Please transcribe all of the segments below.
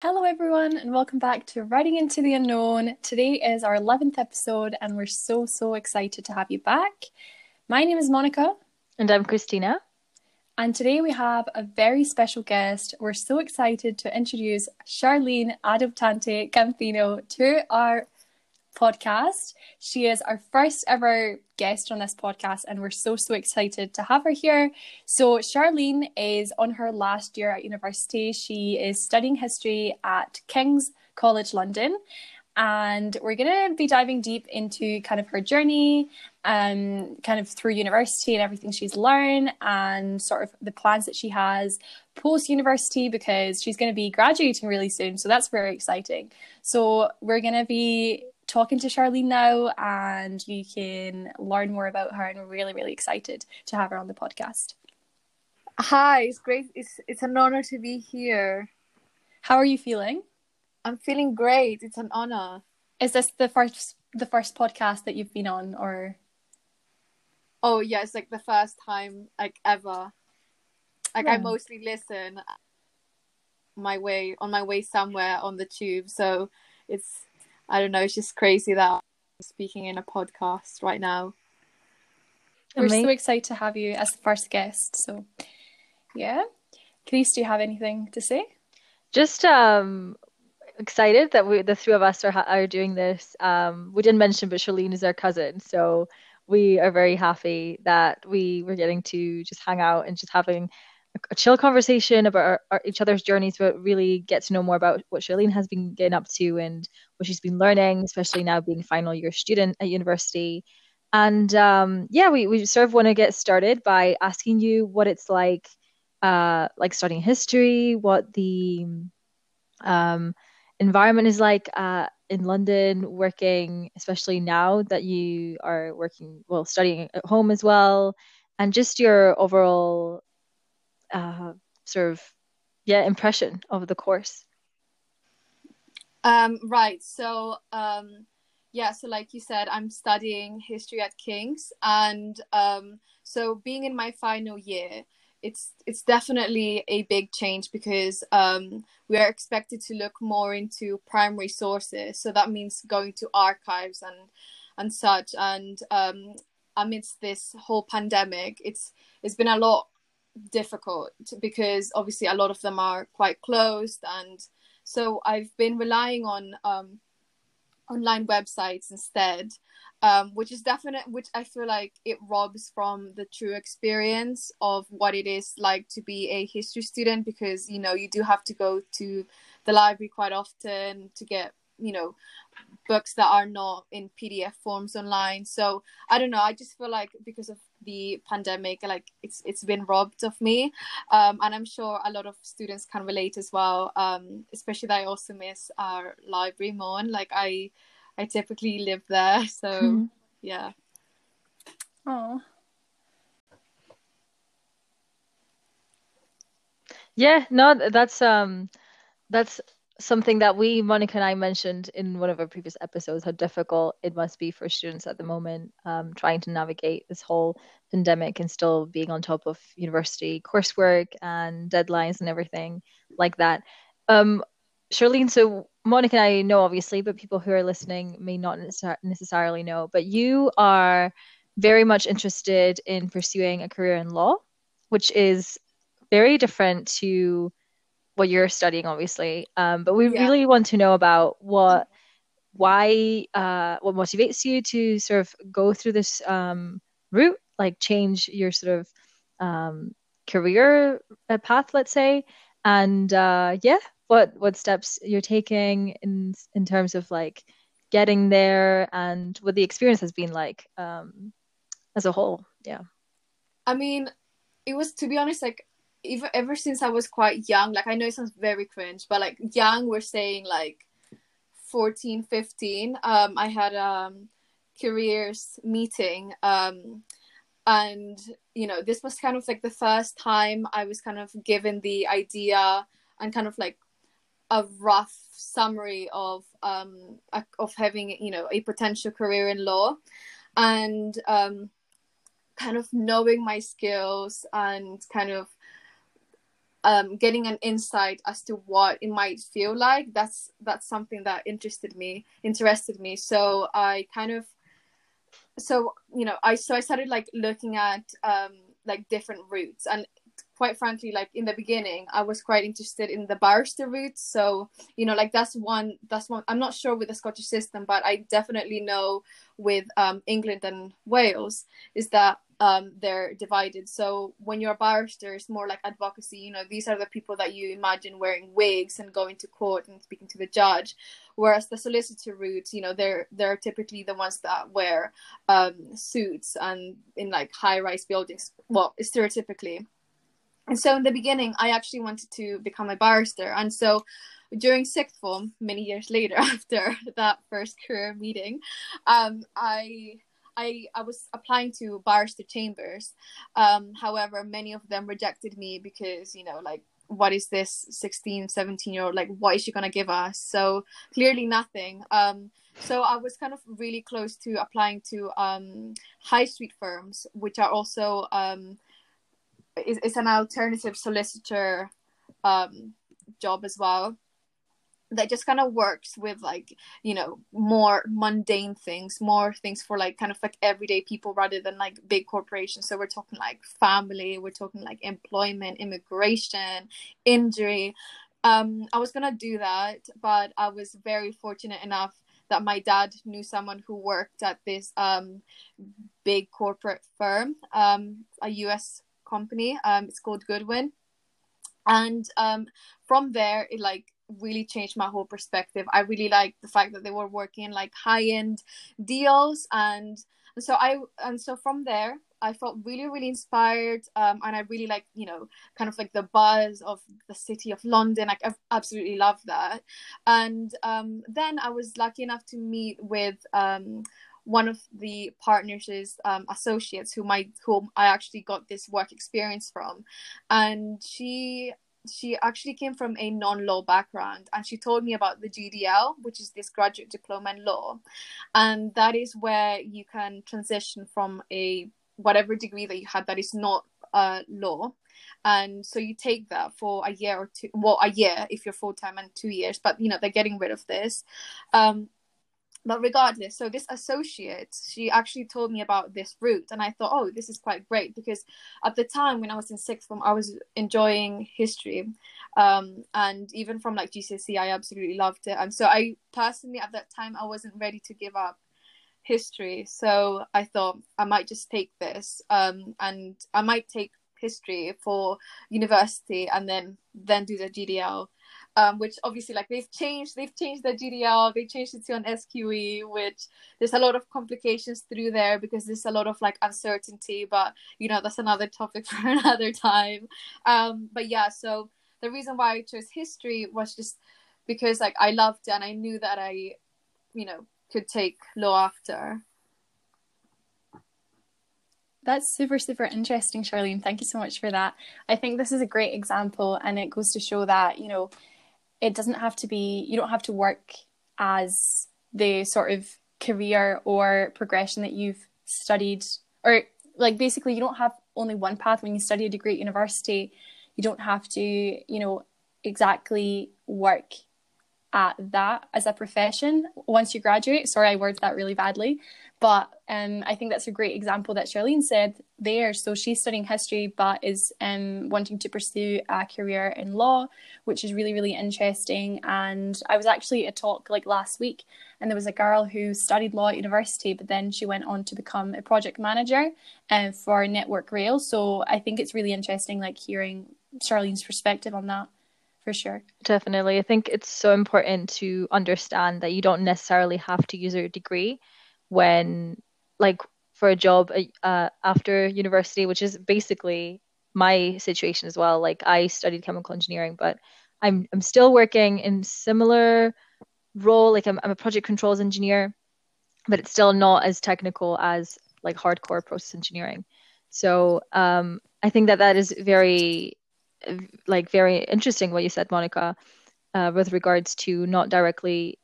Hello, everyone, and welcome back to Writing into the Unknown. Today is our 11th episode, and we're so, so excited to have you back. My name is Monica. And I'm Christina. And today we have a very special guest. We're so excited to introduce Charlene Adoptante Campino to our podcast. She is our first ever guest on this podcast, and we're so, so excited to have her here. So, Charlene is on her last year at university. She is studying history at King's College London. And we're going to be diving deep into kind of her journey, um, kind of through university and everything she's learned, and sort of the plans that she has post university because she's going to be graduating really soon. So that's very exciting. So we're going to be talking to Charlene now and you can learn more about her. And we're really, really excited to have her on the podcast. Hi, it's great. It's it's an honor to be here. How are you feeling? I'm feeling great. It's an honor. Is this the first the first podcast that you've been on or Oh yeah, it's like the first time like ever. Like yeah. I mostly listen my way on my way somewhere on the tube. So it's I don't know, it's just crazy that I'm speaking in a podcast right now. We're so excited to have you as the first guest. So, yeah. Chris, do you have anything to say? Just um, excited that we, the three of us are are doing this. Um, we didn't mention, but Charlene is our cousin, so we are very happy that we were getting to just hang out and just having a chill conversation about our, our, each other's journeys, but really get to know more about what Charlene has been getting up to and what she's been learning, especially now being final year student at university. And um, yeah, we, we sort of want to get started by asking you what it's like, uh, like studying history, what the um, environment is like uh, in London, working, especially now that you are working, well, studying at home as well, and just your overall uh, sort of yeah impression of the course. Um, right. So um, yeah so like you said i'm studying history at king's and um, so being in my final year it's it's definitely a big change because um, we are expected to look more into primary sources. So that means going to archives and and such. And um, amidst this whole pandemic it's it's been a lot difficult because obviously a lot of them are quite closed and so i've been relying on um, online websites instead um, which is definite which i feel like it robs from the true experience of what it is like to be a history student because you know you do have to go to the library quite often to get you know books that are not in pdf forms online. So i don't know i just feel like because of the pandemic like it's it's been robbed of me. Um, and i'm sure a lot of students can relate as well um, especially that i also miss our library more. Like i i typically live there so mm-hmm. yeah. Oh yeah no that's um that's something that we, Monica and I mentioned in one of our previous episodes, how difficult it must be for students at the moment um, trying to navigate this whole pandemic and still being on top of university coursework and deadlines and everything like that. Um, Charlene, so Monica and I know obviously, but people who are listening may not necessarily know, but you are very much interested in pursuing a career in law, which is very different to what you're studying, obviously. Um, but we yeah. really want to know about what, why, uh, what motivates you to sort of go through this um, route, like change your sort of um, career uh, path, let's say, and uh, yeah, what what steps you're taking in in terms of like getting there and what the experience has been like um, as a whole. Yeah. I mean, it was to be honest, like even ever since I was quite young, like I know it sounds very cringe, but like young, we're saying like 14, 15. Um, I had um careers meeting. Um, and you know, this was kind of like the first time I was kind of given the idea and kind of like a rough summary of um of having you know a potential career in law and um kind of knowing my skills and kind of um, getting an insight as to what it might feel like that's that's something that interested me interested me. So i kind of so you know i so i started like looking at um like different routes. And quite frankly like in the beginning i was quite interested in the barrister route. So you know like that's one that's one i'm not sure with the scottish system but i definitely know with um, england and wales is that um, they're divided. So when you're a barrister it's more like advocacy. You know these are the people that you imagine wearing wigs and going to court and speaking to the judge whereas the solicitor route you know they're they're typically the ones that wear um, suits and in like high rise buildings well stereotypically. And so in the beginning, I actually wanted to become a barrister. And so during sixth form, many years later after that first career meeting, um, I I, I was applying to barrister chambers. Um, however, many of them rejected me because, you know, like, what is this 16, 17 year old? Like, what is she going to give us? So clearly nothing. Um, so I was kind of really close to applying to um, high street firms, which are also um, an alternative solicitor um, job as well that just kind of works with like you know more mundane things more things for like kind of like everyday people rather than like big corporations so we're talking like family we're talking like employment immigration injury um i was gonna do that but i was very fortunate enough that my dad knew someone who worked at this um big corporate firm um a us company. Um, it's called Goodwin, and um, from there it like really changed my whole perspective. I really liked the fact that they were working like high end deals, and, and so I and so from there I felt really really inspired, um, and I really like you know kind of like the buzz of the city of London. Like I absolutely love that, and um, then I was lucky enough to meet with um, one of the partners' um, associates who my whom I actually got this work experience from, and she she actually came from a non-law background and she told me about the GDL which is this graduate diploma in law. And that is where you can transition from a whatever degree that you had that is not uh, law. And so you take that for a year or two well a year if you're full-time and two years but you know they're getting rid of this. Um, but regardless so this associate she actually told me about this route and i thought oh this is quite great because at the time when i was in sixth form i was enjoying history um, and even from like gcse i absolutely loved it. And so i personally at that time i wasn't ready to give up history. So i thought i might just take this um, and i might take history for university and then then do the gdl um, which obviously like they've changed they've changed the GDL they changed it to an SQE which there's a lot of complications through there because there's a lot of like uncertainty but you know that's another topic for another time um, but yeah so the reason why I chose history was just because like I loved it and I knew that I you know could take law after that's super, super interesting, Charlene. Thank you so much for that. I think this is a great example, and it goes to show that, you know, it doesn't have to be you don't have to work as the sort of career or progression that you've studied or like basically you don't have only one path. When you study a degree at university you don't have to you know exactly work at that as a profession once you graduate sorry i worded that really badly but um, I think that's a great example that Charlene said there. So she's studying history, but is um, wanting to pursue a career in law, which is really, really interesting. And I was actually at a talk like last week, and there was a girl who studied law at university, but then she went on to become a project manager uh, for Network Rail. So I think it's really interesting, like hearing Charlene's perspective on that for sure. Definitely. I think it's so important to understand that you don't necessarily have to use your degree when like for a job uh, after university, which is basically my situation as well. Like I studied chemical engineering, but I'm I'm still working in similar role. Like I'm I'm a project controls engineer, but it's still not as technical as like hardcore process engineering. So um, I think that that is very like very interesting what you said, Monica, uh, with regards to not directly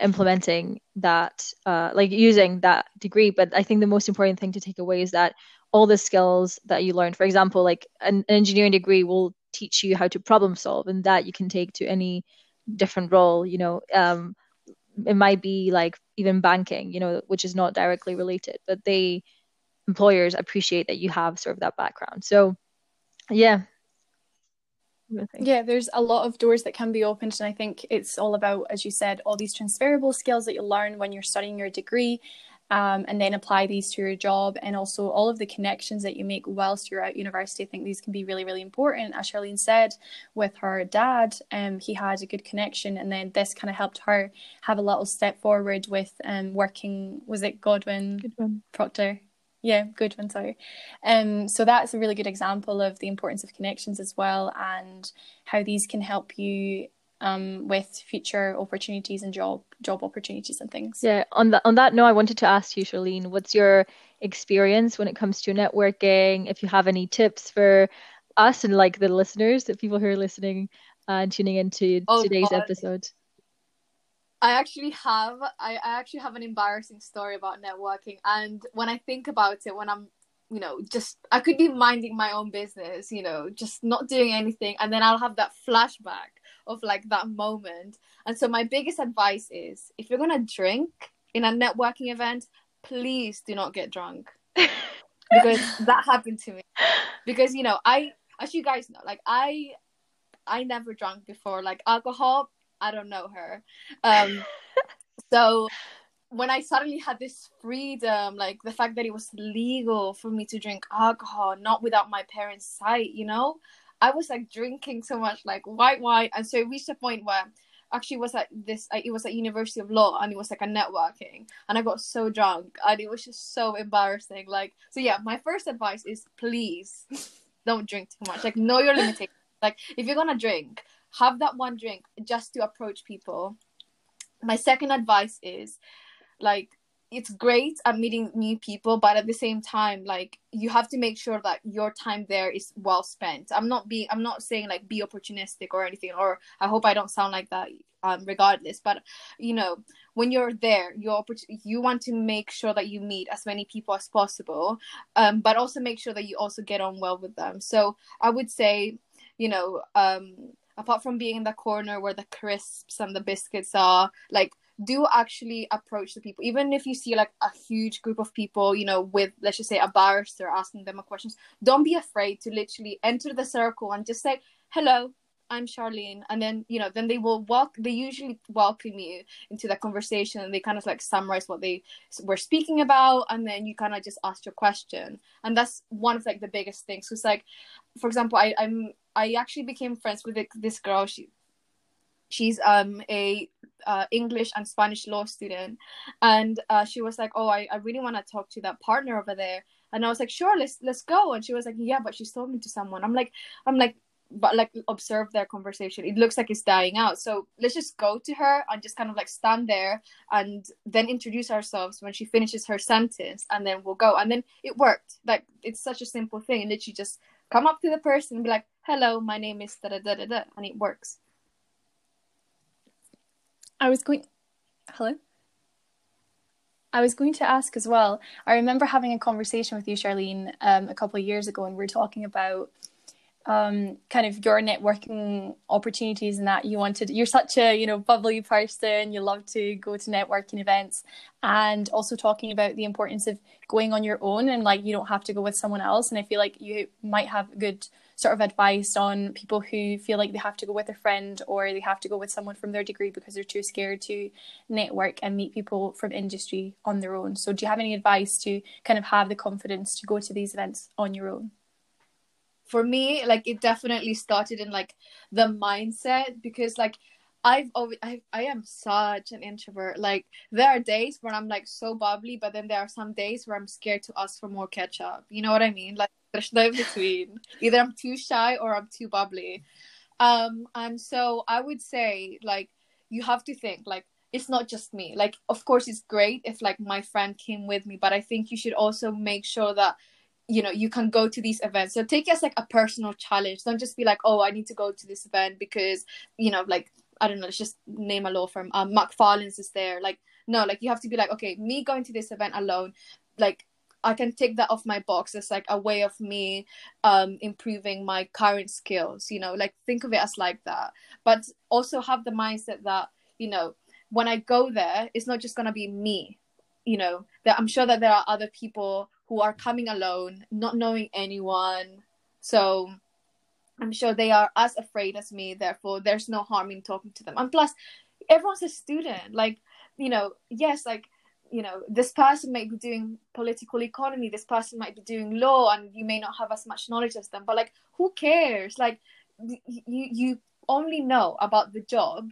implementing that uh, like using that degree. But i think the most important thing to take away is that all the skills that you learn for example like an, an engineering degree will teach you how to problem solve and that you can take to any different role you know um, it might be like even banking you know which is not directly related but they employers appreciate that you have sort of that background. So yeah yeah, there's a lot of doors that can be opened, and I think it's all about, as you said, all these transferable skills that you learn when you're studying your degree, um, and then apply these to your job and also all of the connections that you make whilst you're at university. I think these can be really, really important. As Charlene said, with her dad, um, he had a good connection, and then this kind of helped her have a little step forward with um, working. Was it Godwin, Goodwin. Procter? Yeah, good one, sorry. Um, so that's a really good example of the importance of connections as well, and how these can help you um, with future opportunities and job job opportunities and things. Yeah. On that on that note, I wanted to ask you, Charlene, what's your experience when it comes to networking? If you have any tips for us and like the listeners, the people who are listening uh, and tuning into oh, today's God. episode. I actually have I, I actually have an embarrassing story about networking and when I think about it when I'm you know just I could be minding my own business you know just not doing anything and then I'll have that flashback of like that moment. And so my biggest advice is if you're gonna drink in a networking event, please do not get drunk. because that happened to me. Because you know, I as you guys know, like I I never drank before. Like alcohol, I don't know her. Um so when I suddenly had this freedom, like the fact that it was legal for me to drink alcohol, not without my parents' sight, you know, I was like drinking so much like white wine, and so it reached a point where actually was at this it was at University of Law and it was like a networking and I got so drunk and it was just so embarrassing. Like so yeah, my first advice is please don't drink too much. Like know your limitations. like if you're gonna drink, have that one drink just to approach people. My second advice is like it's great at meeting new people but at the same time like you have to make sure that your time there is well spent i'm not being i'm not saying like be opportunistic or anything or i hope i don't sound like that um regardless but you know when you're there you you want to make sure that you meet as many people as possible um but also make sure that you also get on well with them so i would say you know um apart from being in the corner where the crisps and the biscuits are like do actually approach the people. Even if you see like a huge group of people you know with let's just say a barrister asking them a questions don't be afraid to literally enter the circle and just say hello i'm charlene and then you know then they will walk they usually welcome you into the conversation and they kind of like summarize what they were speaking about and then you kind of just ask your question. And that's one of like the biggest things because like for example i i'm i actually became friends with this girl she she's um a uh, English and Spanish law student, and uh, she was like, "Oh, I, I really want to talk to that partner over there." And I was like, "Sure, let's let's go." And she was like, "Yeah, but she's talking to someone." I'm like, I'm like, but like observe their conversation. It looks like it's dying out. So let's just go to her and just kind of like stand there and then introduce ourselves when she finishes her sentence, and then we'll go. And then it worked. Like it's such a simple thing, and literally just come up to the person and be like, "Hello, my name is da da da da," da and it works. I was going. Hello? I was going to ask as well. I remember having a conversation with you, Charlene, um, a couple of years ago, and we are talking about um, kind of your networking opportunities and that you wanted. You're such a you know bubbly person. You love to go to networking events, and also talking about the importance of going on your own and like you don't have to go with someone else. And I feel like you might have good sort of advice on people who feel like they have to go with a friend or they have to go with someone from their degree because they're too scared to network and meet people from industry on their own. So, do you have any advice to kind of have the confidence to go to these events on your own? For me, like it definitely started in like the mindset because like I've always I, I am such an introvert. Like there are days when I'm like so bubbly, but then there are some days where I'm scared to ask for more ketchup. You know what I mean? Like there's no in between. Either I'm too shy or I'm too bubbly. Um, and so I would say like you have to think like it's not just me. Like of course it's great if like my friend came with me, but I think you should also make sure that you know you can go to these events so take it as like a personal challenge don't just be like oh i need to go to this event because you know like i don't know let's just name a law firm um macfarlane's is there like no like you have to be like okay me going to this event alone like I can take that off my box It's like a way of me um improving my current skills, you know, like think of it as like that. But also have the mindset that, you know, when I go there, it's not just gonna be me. You know, that I'm sure that there are other people who are coming alone, not knowing anyone. So I'm sure they are as afraid as me, therefore there's no harm in talking to them. And plus everyone's a student. Like, you know, yes, like you know this person might be doing political economy this person might be doing law and you may not have as much knowledge as them but like who cares like you you only know about the job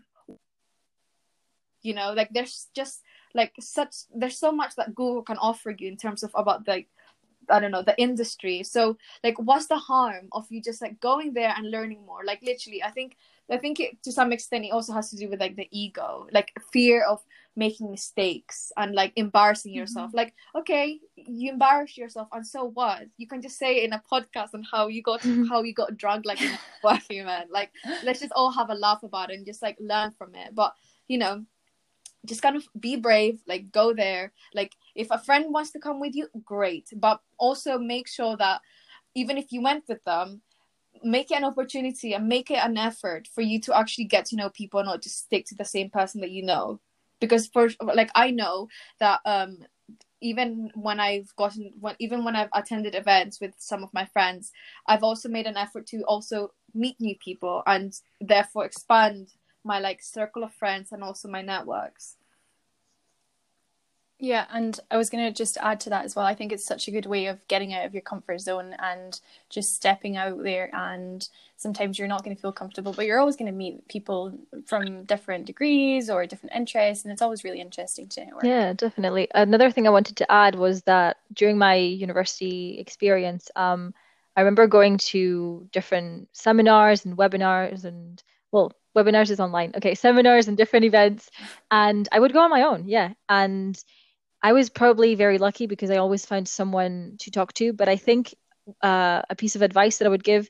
you know like there's just like such there's so much that google can offer you in terms of about like I don't know the industry. So like, what's the harm of you just like going there and learning more? Like literally, I think I think it, to some extent it also has to do with like the ego, like fear of making mistakes and like embarrassing yourself. Mm-hmm. Like, okay, you embarrass yourself, and so what? You can just say in a podcast on how you got mm-hmm. how you got drunk like in a working man. Like, let's just all have a laugh about it and just like learn from it. But you know, just kind of be brave like go there. Like if a friend wants to come with you great. But also make sure that even if you went with them make it an opportunity and make it an effort for you to actually get to know people not just stick to the same person that you know. Because for like i know that um even when i've gotten when even when i've attended events with some of my friends i've also made an effort to also meet new people and therefore expand my like circle of friends and also my networks yeah, and I was going to just add to that as well. I think it's such a good way of getting out of your comfort zone and just stepping out there. And sometimes you're not going to feel comfortable, but you're always going to meet people from different degrees or different interests. And it's always really interesting to network. Yeah, definitely. Another thing I wanted to add was that during my university experience, um, I remember going to different seminars and webinars and, well, webinars is online. Okay, seminars and different events. And I would go on my own. Yeah. And I was probably very lucky because I always found someone to talk to. But I think uh, a piece of advice that I would give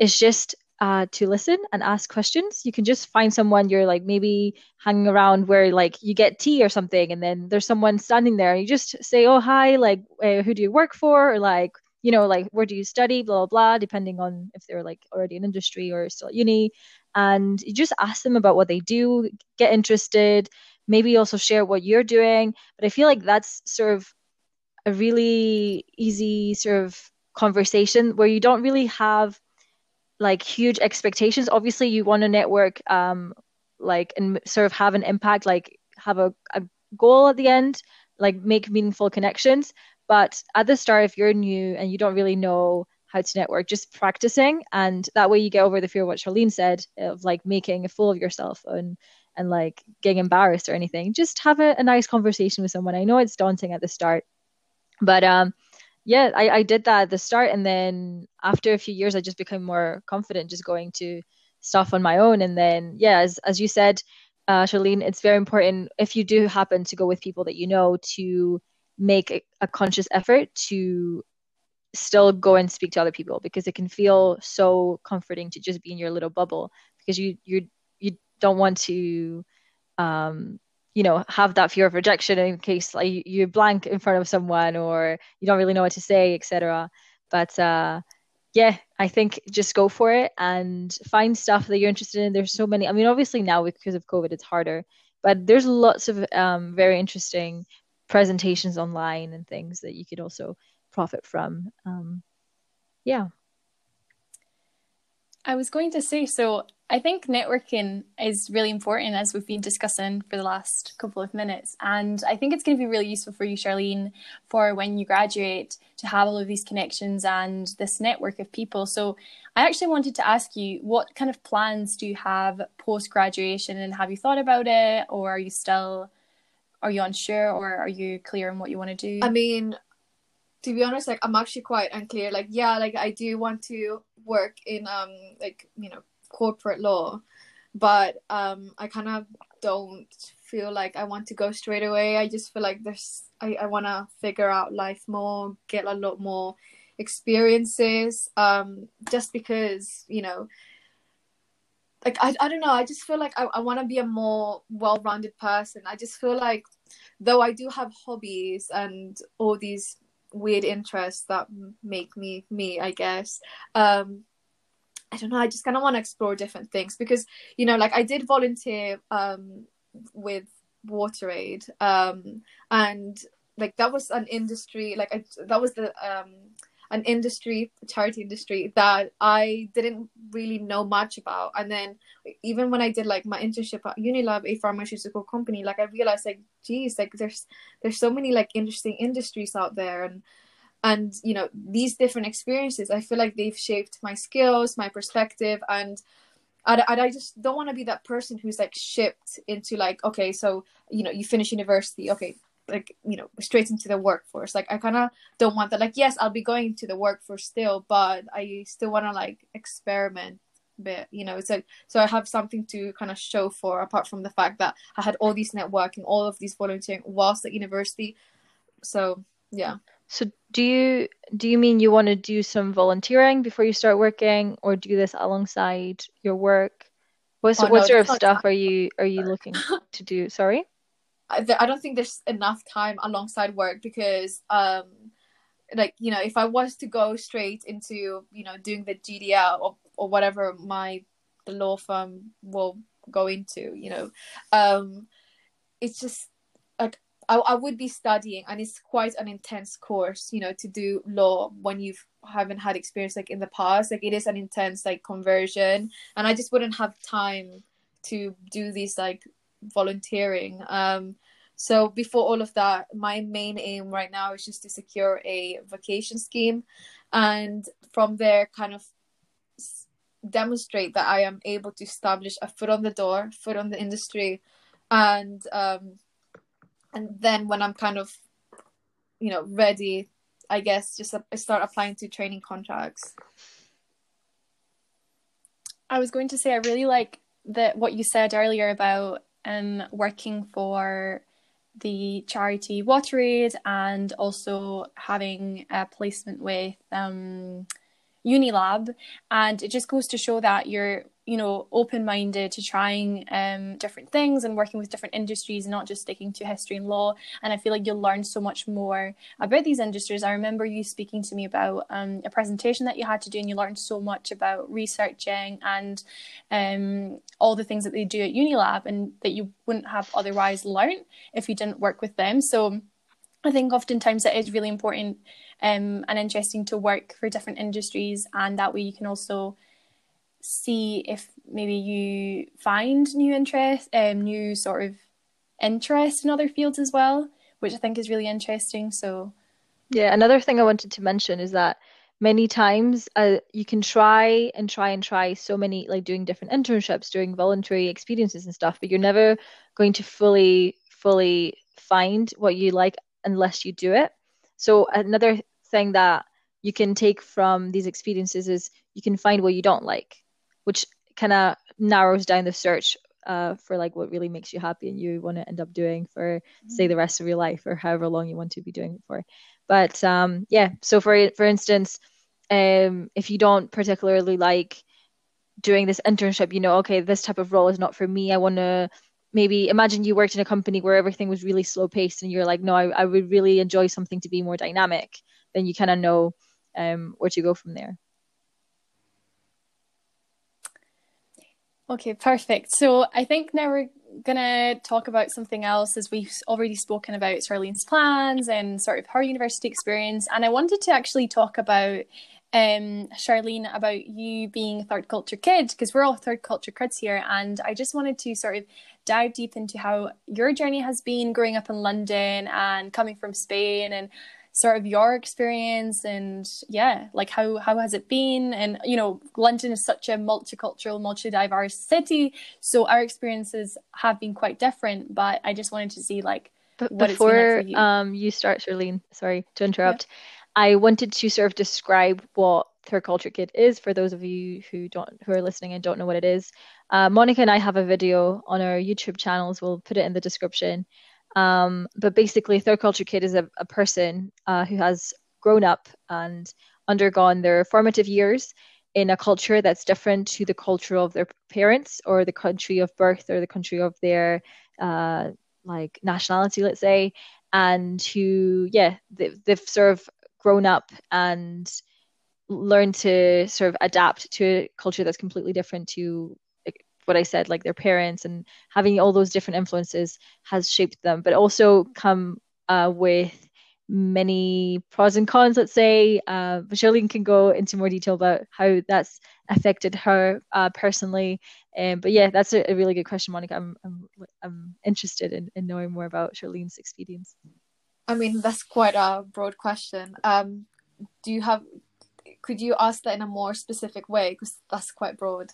is just uh, to listen and ask questions. You can just find someone you're like maybe hanging around where like you get tea or something, and then there's someone standing there, and you just say, "Oh hi, like uh, who do you work for?" or like you know like where do you study, blah blah blah, depending on if they're like already in industry or still at uni, and you just ask them about what they do, get interested, maybe also share what you're doing. But I feel like that's sort of a really easy sort of conversation where you don't really have like huge expectations. Obviously, you want to network, um, like and sort of have an impact, like have a, a goal at the end, like make meaningful connections. But at the start, if you're new and you don't really know how to network, just practicing, and that way you get over the fear of what Charlene said of like making a fool of yourself and and like getting embarrassed or anything. Just have a, a nice conversation with someone. I know it's daunting at the start, but um, yeah, I, I did that at the start, and then after a few years, I just became more confident just going to stuff on my own. And then yeah, as as you said, uh, Charlene, it's very important if you do happen to go with people that you know to make a, a conscious effort to still go and speak to other people because it can feel so comforting to just be in your little bubble because you you you don't want to um, you know have that fear of rejection in case like you're blank in front of someone or you don't really know what to say etc but uh, yeah i think just go for it and find stuff that you're interested in. There's so many i mean obviously now because of covid it's harder but there's lots of um, very interesting presentations online and things that you could also profit from um, yeah I was going to say, so I think networking is really important as we've been discussing for the last couple of minutes. And I think it's going to be really useful for you, Charlene, for when you graduate to have all of these connections and this network of people. So I actually wanted to ask you, what kind of plans do you have post graduation and have you thought about it or are you still are you unsure or are you clear on what you want to do? I mean, to be honest, like I'm actually quite unclear. Like, yeah, like I do want to work in um like you know corporate law, but um I kind of don't feel like I want to go straight away. I just feel like there's I I want to figure out life more, get a lot more experiences. Um, just because you know. Like I, I don't know. I just feel like I, I want to be a more well-rounded person. I just feel like, though I do have hobbies and all these weird interests that make me me i guess. Um i don't know i just kind of want to explore different things because you know like i did volunteer um with WaterAid um and like that was an industry like I, that was the um an industry charity industry that i didn't really know much about. And then even when i did like my internship at unilab a pharmaceutical company like i realized like geez like there's there's so many like interesting industries out there. And and you know these different experiences i feel like they've shaped my skills my perspective. And I, I just don't want to be that person who's like shipped into like okay so you know you finish university okay like you know straight into the workforce. Like i kind of don't want that. Like yes i'll be going to the workforce still but i still want to like experiment a bit you know it's like so i have something to kind of show for apart from the fact that i had all these networking all of these volunteering whilst at university. So yeah. So do you do you mean you want to do some volunteering before you start working or do this alongside your work? Oh, what, oh, what no, sort of stuff are you are you looking to do? Sorry I, don't think there's enough time alongside work because um like you know if I was to go straight into you know doing the GDL or or whatever my the law firm will go into you know um it's just like I, I would be studying and it's quite an intense course you know to do law when you haven't had experience like in the past. Like it is an intense like conversion and I just wouldn't have time to do these like volunteering. Um, so before all of that, my main aim right now is just to secure a vacation scheme, and from there, kind of demonstrate that I am able to establish a foot on the door, foot on the industry, and um, and then when I'm kind of, you know, ready, I guess just start applying to training contracts. I was going to say I really like that what you said earlier about um, working for the charity WaterAid and also having a placement with um, Unilab. And it just goes to show that you're you know open minded to trying um, different things and working with different industries not just sticking to history and law. And i feel like you'll learn so much more about these industries. I remember you speaking to me about um, a presentation that you had to do and you learned so much about researching and um, all the things that they do at unilab and that you wouldn't have otherwise learned if you didn't work with them. So i think oftentimes it is really important um, and interesting to work for different industries and that way you can also see if maybe you find new interest, um, new sort of interest in other fields as well, which I think is really interesting. So, yeah, another thing I wanted to mention is that many times uh, you can try and try and try so many like doing different internships doing voluntary experiences and stuff but you're never going to fully fully find what you like unless you do it so another thing that you can take from these experiences is you can find what you don't like which kind of narrows down the search uh, for like what really makes you happy and you want to end up doing for mm-hmm. say the rest of your life or however long you want to be doing it for. But um, yeah, so for for instance, um, if you don't particularly like doing this internship, you know, okay, this type of role is not for me. I want to maybe imagine you worked in a company where everything was really slow paced and you're like, no, I, I would really enjoy something to be more dynamic. Then you kind of know um, where to go from there. Okay, perfect. So I think now we're gonna talk about something else as we've already spoken about Charlene's plans and sort of her university experience. And I wanted to actually talk about um Charlene about you being a third culture kid because we're all third culture kids here and I just wanted to sort of dive deep into how your journey has been growing up in London and coming from Spain and sort of your experience and yeah like how how has it been and you know london is such a multicultural multi-diverse city so our experiences have been quite different but i just wanted to see like but before you. um you start charlene sorry to interrupt yeah. i wanted to sort of describe what third culture kid is for those of you who don't who are listening and don't know what it is uh, monica and i have a video on our youtube channels we'll put it in the description um, but basically, third culture kid is a, a person uh, who has grown up and undergone their formative years in a culture that's different to the culture of their parents or the country of birth or the country of their uh, like nationality, let's say, and who, yeah, they, they've sort of grown up and learned to sort of adapt to a culture that's completely different to what I said, like their parents and having all those different influences has shaped them, but also come uh, with many pros and cons, let's say. Uh, Charlene can go into more detail about how that's affected her uh, personally. Um, but yeah, that's a, a, really good question, Monica. I'm, I'm, I'm interested in, in knowing more about Charlene's experience. I mean, that's quite a broad question. Um, do you have, could you ask that in a more specific way? Because that's quite broad.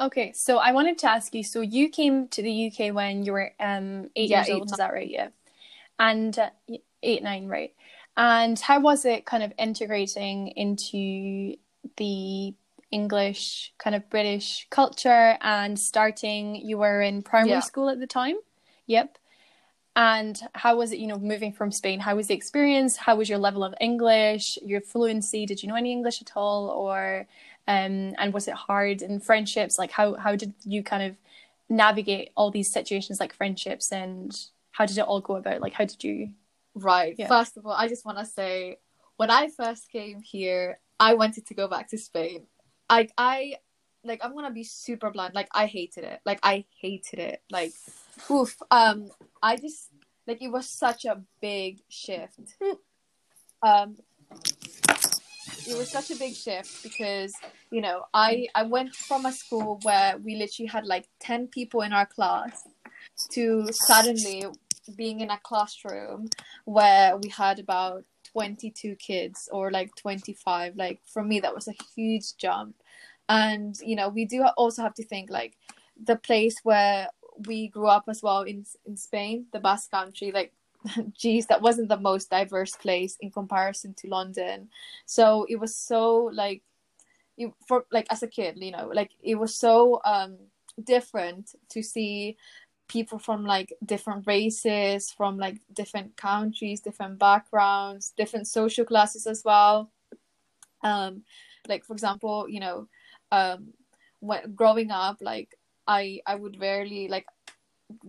Okay, so I wanted to ask you. So you came to the UK when you were um eight yeah, years eight, old. Is that right? Yeah, and uh, eight nine, right? And how was it kind of integrating into the English kind of British culture and starting? You were in primary yeah. school at the time. Yep. And how was it, you know, moving from Spain? How was the experience? How was your level of English, your fluency? Did you know any English at all? Or um, and was it hard in friendships? Like how how did you kind of navigate all these situations like friendships and how did it all go about? Like how did you? Right. Yeah. First of all, I just want to say when I first came here, I wanted to go back to Spain. I I like I'm gonna be super blunt. Like I hated it. Like I hated it. Like oof. Um I just like it was such a big shift. Um it was such a big shift because you know i i went from a school where we literally had like 10 people in our class to suddenly being in a classroom where we had about 22 kids or like 25 like for me that was a huge jump. And you know we do also have to think like the place where we grew up as well in in Spain the Basque country like geez, that wasn't the most diverse place in comparison to London. So it was so like, you for like as a kid, you know, like it was so um different to see people from like different races, from like different countries, different backgrounds, different social classes as well. Um, like for example, you know, um, when growing up, like I I would rarely like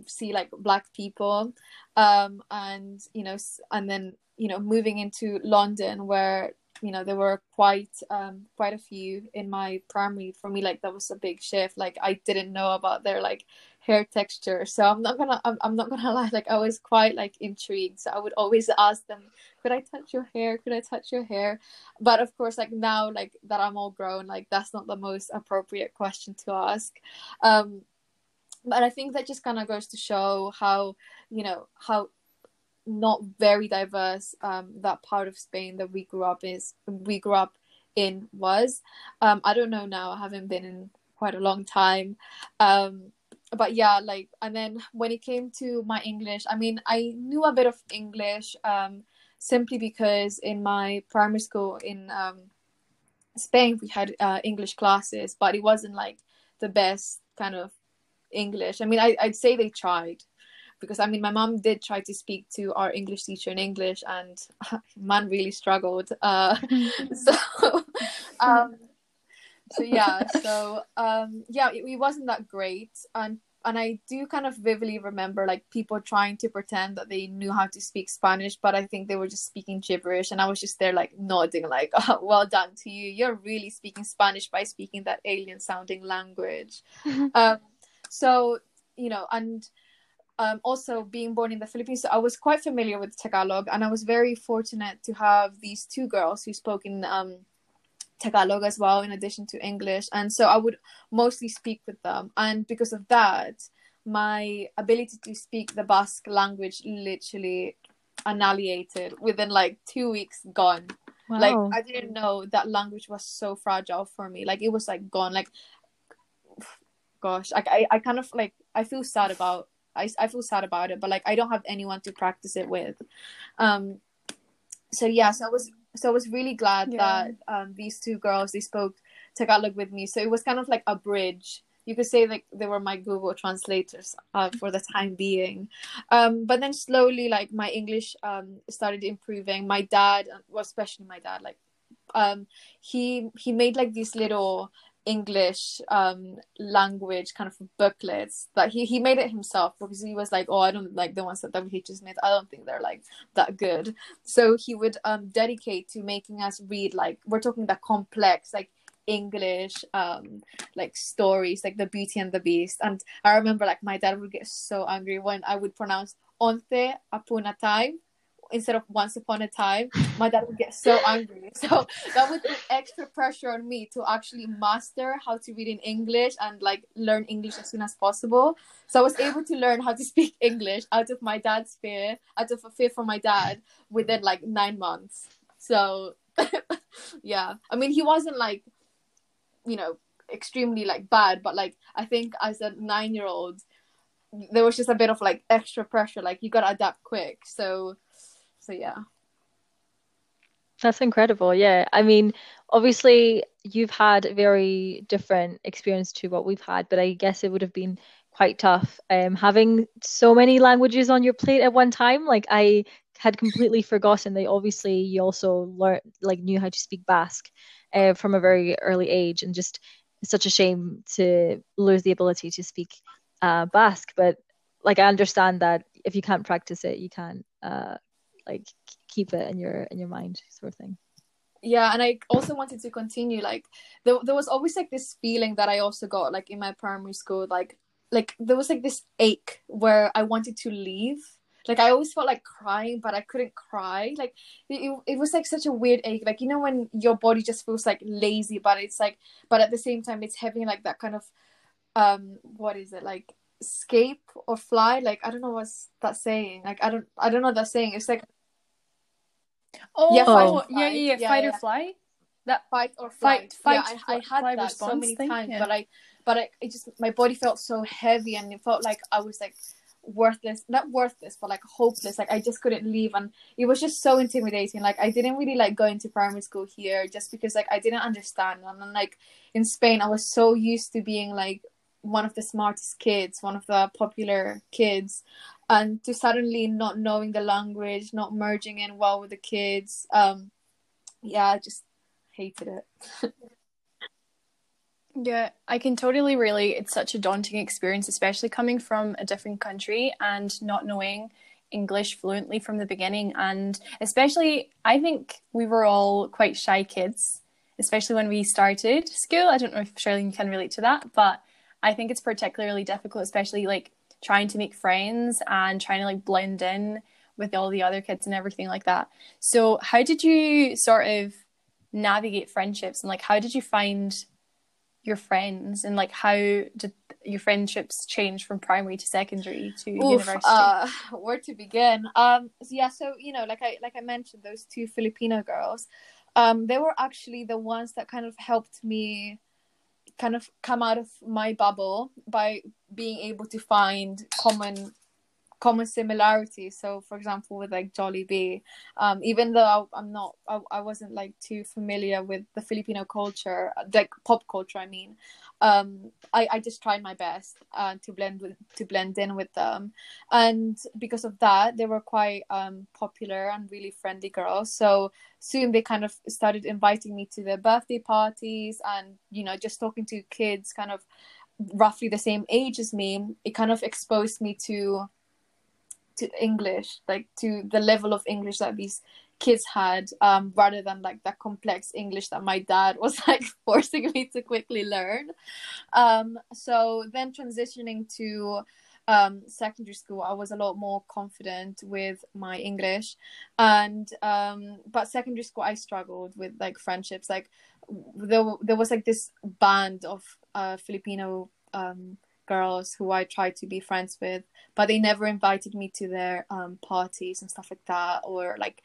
see like black people um and you know and then you know moving into london where you know there were quite um quite a few in my primary. For me like that was a big shift. Like i didn't know about their like hair texture. So i'm not gonna I'm, I'm not gonna lie. Like i was quite like intrigued. So i would always ask them could i touch your hair? Could i touch your hair? But of course like now like that i'm all grown like that's not the most appropriate question to ask. Um but I think that just kind of goes to show how you know how not very diverse um, that part of Spain that we grew up is we grew up in was. Um, I don't know now. I haven't been in quite a long time. Um, but yeah, like and then when it came to my English, I mean, I knew a bit of English um, simply because in my primary school in um, Spain we had uh, English classes, but it wasn't like the best kind of English. I mean, I, I'd say they tried because I mean, my mom did try to speak to our English teacher in English, and man really struggled. Uh, so, um, so yeah, so um, yeah, it, it, wasn't that great, and and I do kind of vividly remember like people trying to pretend that they knew how to speak Spanish, but I think they were just speaking gibberish, and I was just there like nodding, like, oh, "Well done to you! You're really speaking Spanish by speaking that alien-sounding language." um, so, you know, and um, also being born in the Philippines, so I was quite familiar with Tagalog, and I was very fortunate to have these two girls who spoke in um, Tagalog as well, in addition to English. And so I would mostly speak with them. And because of that, my ability to speak the Basque language literally annihilated within like two weeks, gone. Wow. Like I didn't know that language was so fragile for me. Like it was like gone. Like gosh, like I, I kind of like I feel sad about I, I feel sad about it, but like I don't have anyone to practice it with. Um so yeah, so I was so I was really glad yeah. that um these two girls they spoke Tagalog with me. So it was kind of like a bridge. You could say like they were my Google translators uh, for the time being. Um, but then slowly, like my English um, started improving. My dad, well, especially my dad, like um, he he made like these little English um language kind of booklets that he he made it himself because he was like, oh, I don't like the ones that WH made. I don't think they're like that good. So he would um dedicate to making us read like we're talking about complex like English um like stories like the Beauty and the Beast. And I remember like my dad would get so angry when I would pronounce onte upon a time instead of once upon a time my dad would get so angry. So that would put extra pressure on me to actually master how to read in english and like learn english as soon as possible. So i was able to learn how to speak english out of my dad's fear out of a fear for my dad within like nine months. So yeah. I mean he wasn't like you know extremely like bad but like i think as a nine year old there was just a bit of like extra pressure like you gotta adapt quick. So so yeah. That's incredible yeah. I mean obviously you've had a very different experience to what we've had but i guess it would have been quite tough um having so many languages on your plate at one time. Like i had completely forgotten that obviously you also learned like knew how to speak basque uh, from a very early age and just such a shame to lose the ability to speak uh, basque but like i understand that if you can't practice it you can't uh, like keep it in your in your mind sort of thing. Yeah and i also wanted to continue like there, there was always like this feeling that i also got like in my primary school like like there was like this ache where i wanted to leave. Like i always felt like crying but i couldn't cry. Like it, it was like such a weird ache. Like you know when your body just feels like lazy but it's like but at the same time it's having like that kind of um what is it like escape or fly? Like i don't know what's that saying. Like i don't i don't know that saying. It's like oh yeah fight, oh. yeah, yeah, yeah, fight yeah, or fly that fight or flight. fight fight yeah, I, I had that so many thing, times but i but I, it just my body felt so heavy and it felt like i was like worthless not worthless but like hopeless. Like i just couldn't leave and it was just so intimidating. Like i didn't really like going to primary school here just because like i didn't understand. And then like in spain i was so used to being like one of the smartest kids, one of the popular kids, and to suddenly not knowing the language, not merging in well with the kids, um, yeah, I just hated it. yeah, I can totally relate. It's such a daunting experience, especially coming from a different country and not knowing English fluently from the beginning. And especially, I think we were all quite shy kids, especially when we started school. I don't know if Charlene can relate to that, but I think it's particularly difficult, especially like trying to make friends and trying to like blend in with all the other kids and everything like that. So, how did you sort of navigate friendships and like how did you find your friends and like how did your friendships change from primary to secondary to Oof, university? Uh, where to begin? Um, yeah, so you know, like I like I mentioned, those two Filipino girls, um, they were actually the ones that kind of helped me kind of come out of my bubble by being able to find common common similarities so for example with like Jollibee um even though I, am not I, I wasn't like too familiar with the filipino culture like pop culture i mean um, I, I just tried my best uh, to blend with to blend in with them, and because of that, they were quite um, popular and really friendly girls. So soon they kind of started inviting me to their birthday parties, and you know, just talking to kids, kind of roughly the same age as me. It kind of exposed me to to English, like to the level of English that these kids had um, rather than like that complex english that my dad was like forcing me to quickly learn. Um, so then transitioning to um, secondary school i was a lot more confident with my english. And um, but secondary school i struggled with like friendships. Like there, there was like this band of uh, filipino um, girls who I tried to be friends with, but they never invited me to their um, parties and stuff like that, or like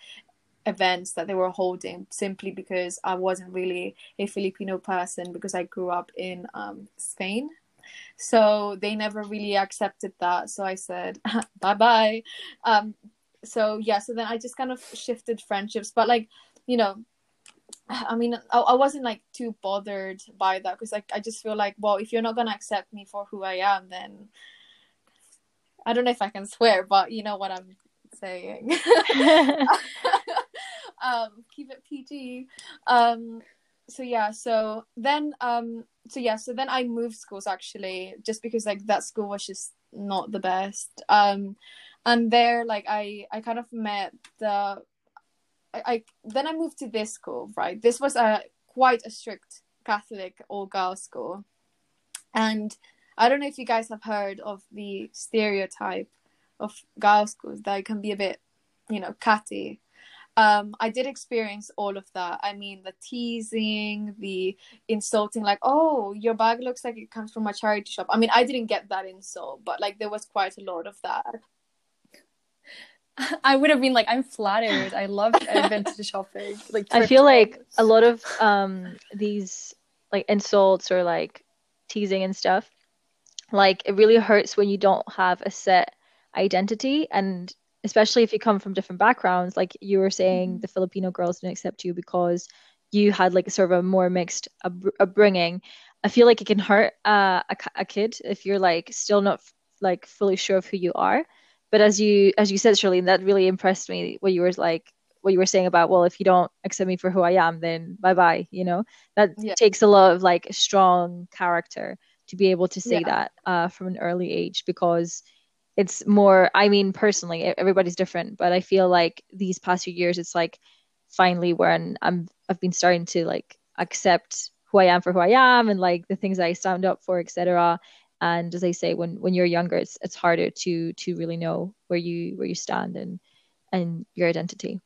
events that they were holding simply because I wasn't really a Filipino person because I grew up in um, Spain. So they never really accepted that. So I said, bye bye. Um, so yeah, so then I just kind of shifted friendships. But like, you know, I mean, I, I wasn't like too bothered by that because like I just feel like, well, if you're not gonna accept me for who I am, then I don't know if I can swear, but you know what I'm saying. um, keep it PG. Um, so yeah so then um so yeah so then i moved schools actually just because like that school was just not the best um and there like i i kind of met the I, I then i moved to this school right? This was a quite a strict catholic all girls school. And i don't know if you guys have heard of the stereotype of girls schools. That can be a bit you know catty. Um i did experience all of that. I mean the teasing the insulting like oh your bag looks like it comes from a charity shop. I mean i didn't get that insult but like there was quite a lot of that I would have been like, I'm flattered. I love vintage shopping. Like, I feel like a lot of um these like insults or like teasing and stuff, like it really hurts when you don't have a set identity and especially if you come from different backgrounds like you were saying mm-hmm. the filipino girls didn't accept you because you had like sort of a more mixed up- upbringing i feel like it can hurt uh, a, a kid if you're like still not like fully sure of who you are but as you as you said Charlene that really impressed me what you were like what you were saying about well if you don't accept me for who i am then bye bye you know that yeah. takes a lot of like strong character to be able to say yeah. that uh, from an early age because it's more i mean personally everybody's different but i feel like these past few years it's like finally when i'm i've been starting to like accept who i am for who i am and like the things i stand up for etc and as i say when when you're younger it's it's harder to to really know where you where you stand and and your identity.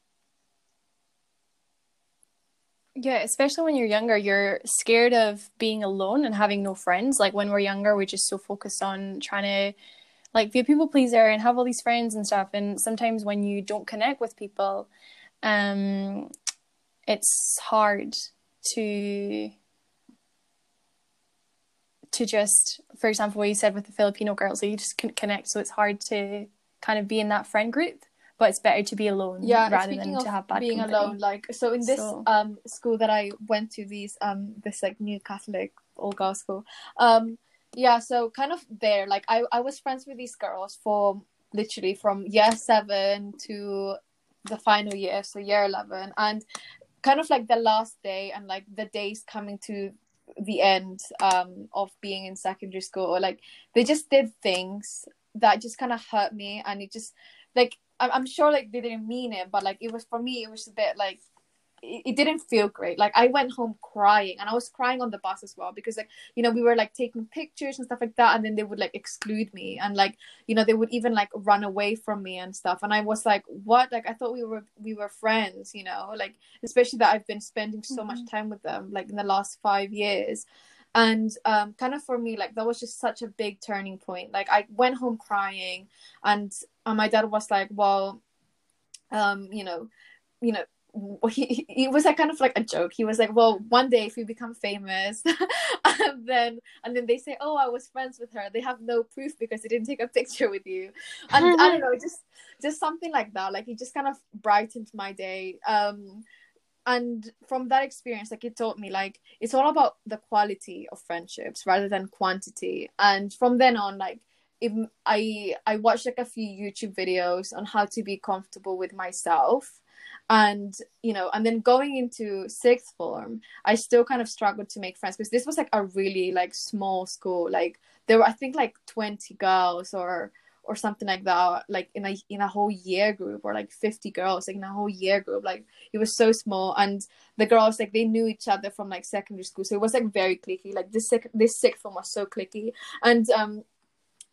Yeah especially when you're younger you're scared of being alone and having no friends. Like when we're younger we're just so focused on trying to like be a people pleaser and have all these friends and stuff. And sometimes when you don't connect with people um it's hard to to just for example what you said with the filipino girls so you just couldn't connect so it's hard to kind of be in that friend group but it's better to be alone yeah rather than to have bad being company. alone like so in this so. um school that i went to these um this like new catholic all girls school um yeah so kind of there like i i was friends with these girls for literally from year 7 to the final year so year 11 and kind of like the last day and like the days coming to the end um of being in secondary school or like they just did things that just kind of hurt me and it just like I'm sure like they didn't mean it but like it was for me it was a bit like it, it didn't feel great. Like I went home crying and I was crying on the bus as well because like, you know, we were like taking pictures and stuff like that and then they would like exclude me and like, you know, they would even like run away from me and stuff. And I was like, what? Like I thought we were we were friends, you know, like especially that I've been spending so mm-hmm. much time with them like in the last five years and um, kind of for me like that was just such a big turning point like i went home crying and, and my dad was like well um you know you know he, he was like kind of like a joke. He was like, "Well, one day if you become famous, and then and then they say, oh, I was friends with her. They have no proof because they didn't take a picture with you." And I don't know, just just something like that. Like it just kind of brightened my day. Um, and from that experience, like it taught me like it's all about the quality of friendships rather than quantity. And from then on, like if I I watched like a few YouTube videos on how to be comfortable with myself and you know and then going into sixth form i still kind of struggled to make friends because this was like a really like small school. Like there were i think like 20 girls or or something like that like in a in a whole year group or like 50 girls like in a whole year group. Like it was so small. And the girls like they knew each other from like secondary school. So it was like very clicky. Like this this sixth form was so clicky. And um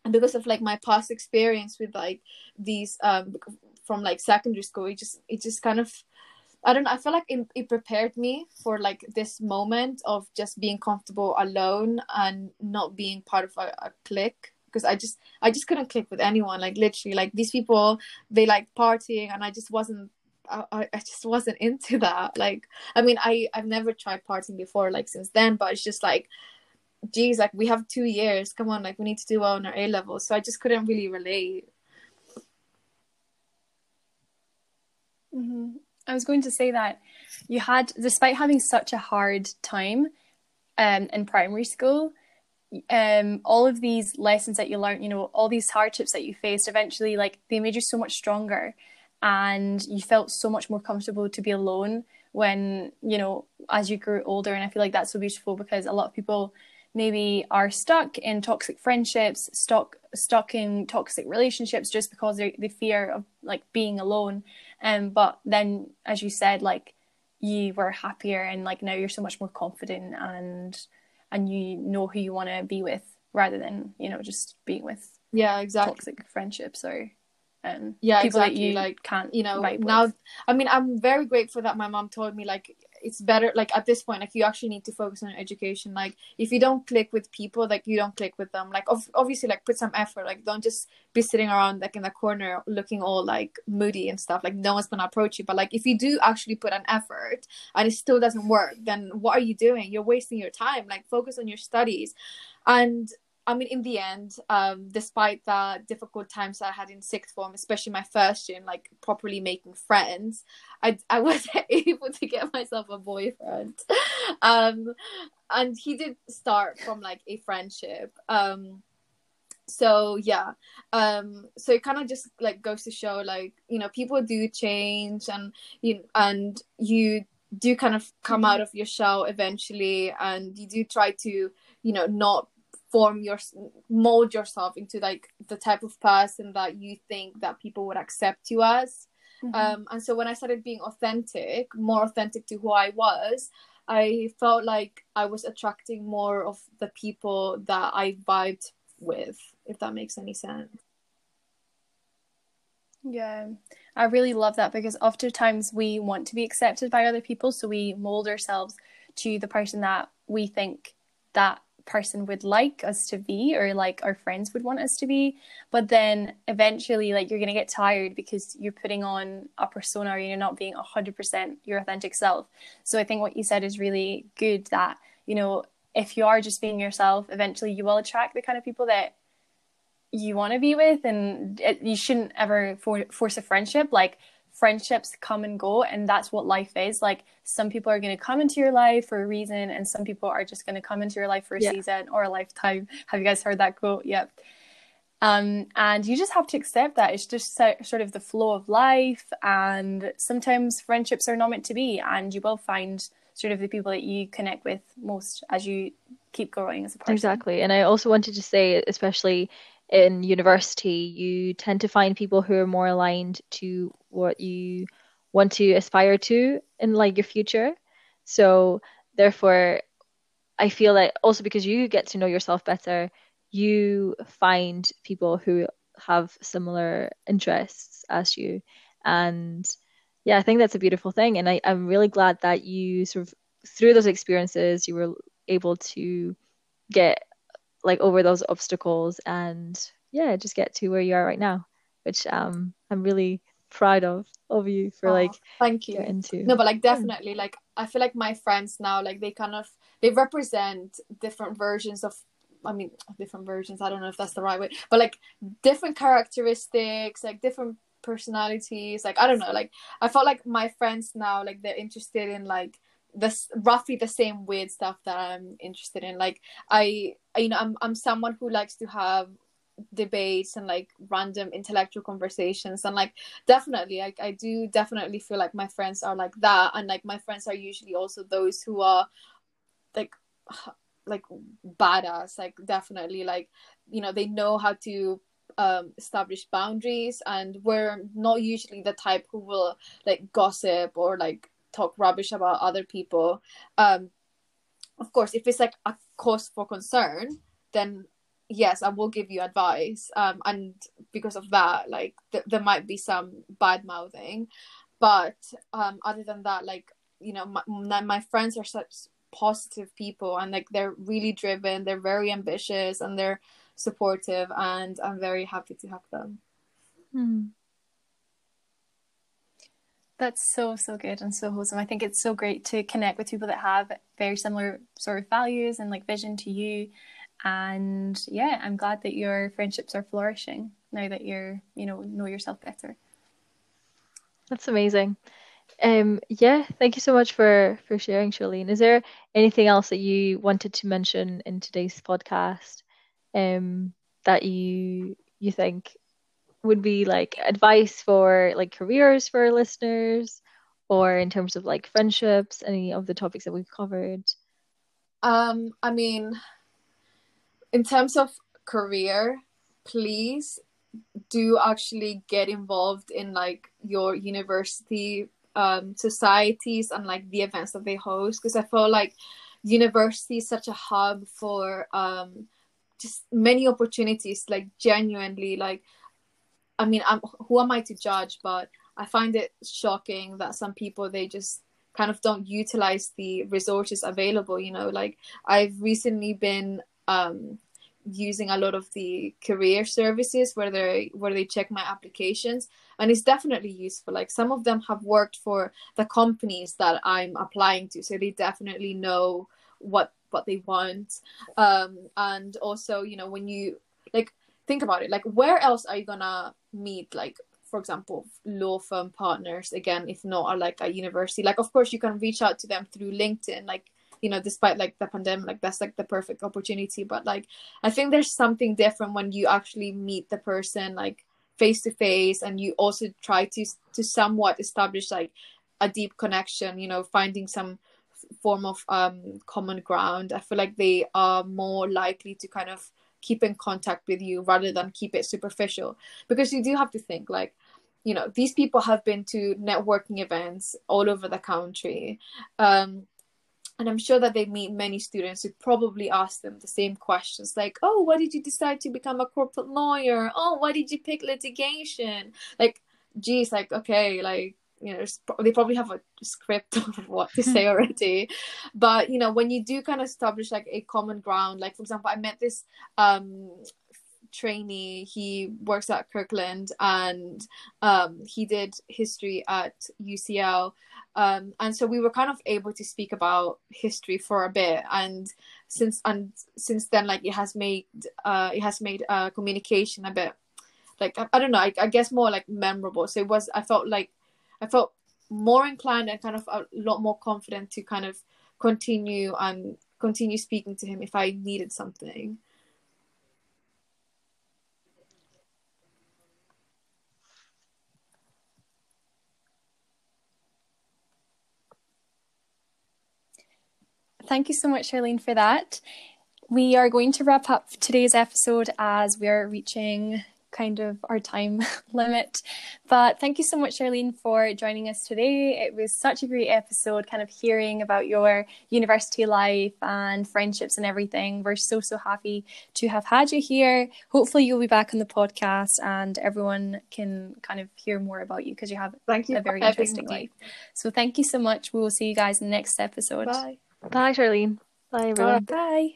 and because of like my past experience with like these um from like secondary school it just it just kind of I don't know. I feel like it, it prepared me for like this moment of just being comfortable alone and not being part of a, a clique because I just I just couldn't click with anyone. Like literally, like these people they like partying and I just wasn't. I, I just wasn't into that. Like, I mean, I I've never tried partying before, like since then, but it's just like, geez, like we have two years. Come on, like we need to do well on our A levels. So I just couldn't really relate. Mm-hmm. I was going to say that you had, despite having such a hard time um, in primary school, um, all of these lessons that you learned, you know, all these hardships that you faced, eventually, like they made you so much stronger, and you felt so much more comfortable to be alone when you know as you grew older and i feel like that's so beautiful because a lot of people maybe are stuck in toxic friendships stuck stuck in toxic relationships just because they, they fear of like being alone um but then as you said like you were happier and like now you're so much more confident and and you know who you want to be with rather than you know just being with yeah exactly toxic friendships or um yeah people exactly that you like can't you know now with. i mean i'm very grateful that my mom told me like it's better like at this point like you actually need to focus on education. Like if you don't click with people like you don't click with them. Like ov- obviously like put some effort. Like don't just be sitting around like in the corner looking all like moody and stuff. Like no one's gonna approach you. But like if you do actually put an effort and it still doesn't work then what are you doing? You're wasting your time. Like focus on your studies. And I mean, in the end, um, despite the difficult times I had in sixth form, especially my first year, in, like properly making friends, I I was able to get myself a boyfriend, um, and he did start from like a friendship. Um, so yeah, um, so it kind of just like goes to show like you know people do change and you and you do kind of come out of your shell eventually, and you do try to you know not form your mold yourself into like the type of person that you think that people would accept you as. Mhm. um and so when i started being authentic more authentic to who i was i felt like i was attracting more of the people that i vibed with if that makes any sense. Yeah, I really love that because oftentimes we want to be accepted by other people, so we mold ourselves to the person that we think that person would like us to be or like our friends would want us to be. But then eventually, like, you're going to get tired because you're putting on a persona or you're not being 100% your authentic self. So I think what you said is really good that, you know, if you are just being yourself, eventually you will attract the kind of people that you want to be with and it, you shouldn't ever for, force a friendship like friendships come and go and that's what life is. Like some people are going to come into your life for a reason and some people are just going to come into your life for a Yeah. season or a lifetime. Have you guys heard that quote? Yep. Um and you just have to accept that. It's just so, sort of the flow of life and sometimes friendships are not meant to be and you will find sort of the people that you connect with most as you keep growing as a person. Exactly. And I also wanted to say, especially in university, you tend to find people who are more aligned to what you want to aspire to in like your future. So therefore, I feel like also because you get to know yourself better, you find people who have similar interests as you. And yeah, I think that's a beautiful thing. And I, I'm really glad that you sort of through those experiences, you were able to get like over those obstacles and yeah, just get to where you are right now, which um I'm really proud of of you for Aw, like thank you getting to. no but like definitely like i feel like my friends now like they kind of they represent different versions of i mean different versions i don't know if that's the right way but like different characteristics like different personalities like i don't know like i felt like my friends now like they're interested in like this roughly the same weird stuff that i'm interested in like i you know i'm i'm someone who likes to have debates and like random intellectual conversations and like definitely like i do definitely feel like my friends are like that and like my friends are usually also those who are like like badass like definitely like you know they know how to um establish boundaries and we're not usually the type who will like gossip or like talk rubbish about other people. Um of course if it's like a cause for concern then yes i will give you advice um and because of that like th- there might be some bad mouthing but um other than that like you know my, my friends are such positive people and like they're really driven they're very ambitious and they're supportive and i'm very happy to have them Hmm. That's so, so good and so wholesome. I think it's so great to connect with people that have very similar sort of values and like vision to you. And yeah, I'm glad that your friendships are flourishing now that you're, you know, know yourself better. That's amazing. Um, yeah, thank you so much for for sharing, Charlene. Is there anything else that you wanted to mention in today's podcast, um, that you you think would be like advice for like careers for our listeners, or in terms of like friendships, any of the topics that we've covered? Um, I mean, in terms of career, please do actually get involved in like your university um, societies and like the events that they host because I feel like university is such a hub for um, just many opportunities like genuinely like I mean I'm who am I to judge? But I find it shocking that some people they just kind of don't utilize the resources available you know? Like I've recently been um, using a lot of the career services where they where they check my applications. And it's definitely useful. Like some of them have worked for the companies that i'm applying to so they definitely know what what they want. Um and also you know when you like think about it like where else are you gonna meet like for example law firm partners again if not at like a university? Like of course you can reach out to them through linkedin like you know despite like the pandemic like that's like the perfect opportunity. But like i think there's something different when you actually meet the person like face to face and you also try to to somewhat establish like a deep connection you know finding some form of um common ground. I feel like they are more likely to kind of keep in contact with you rather than keep it superficial. Because you do have to think like you know these people have been to networking events all over the country. Um and i'm sure that they meet many students who probably ask them the same questions like oh why did you decide to become a corporate lawyer? Oh why did you pick litigation? Like geez like okay like you know they probably have a script of what to say already. But you know when you do kind of establish like a common ground like for example i met this um trainee. He works at Kirkland and um, he did history at UCL. Um, and so we were kind of able to speak about history for a bit. And since and since then, like it has made uh, it has made uh, communication a bit like I, I don't know. I, I guess more like memorable. So it was. I felt like I felt more inclined and kind of a lot more confident to kind of continue and continue speaking to him if I needed something. Thank you so much, Charlene, for that. We are going to wrap up today's episode as we are reaching kind of our time limit. But thank you so much, Charlene, for joining us today. It was such a great episode, kind of hearing about your university life and friendships and everything. We're so, so happy to have had you here. Hopefully, you'll be back on the podcast and everyone can kind of hear more about you because you have thank you a very interesting life. So, thank you so much. We will see you guys in the next episode. Bye. Bye, Charlene. Bye, everyone. Bye.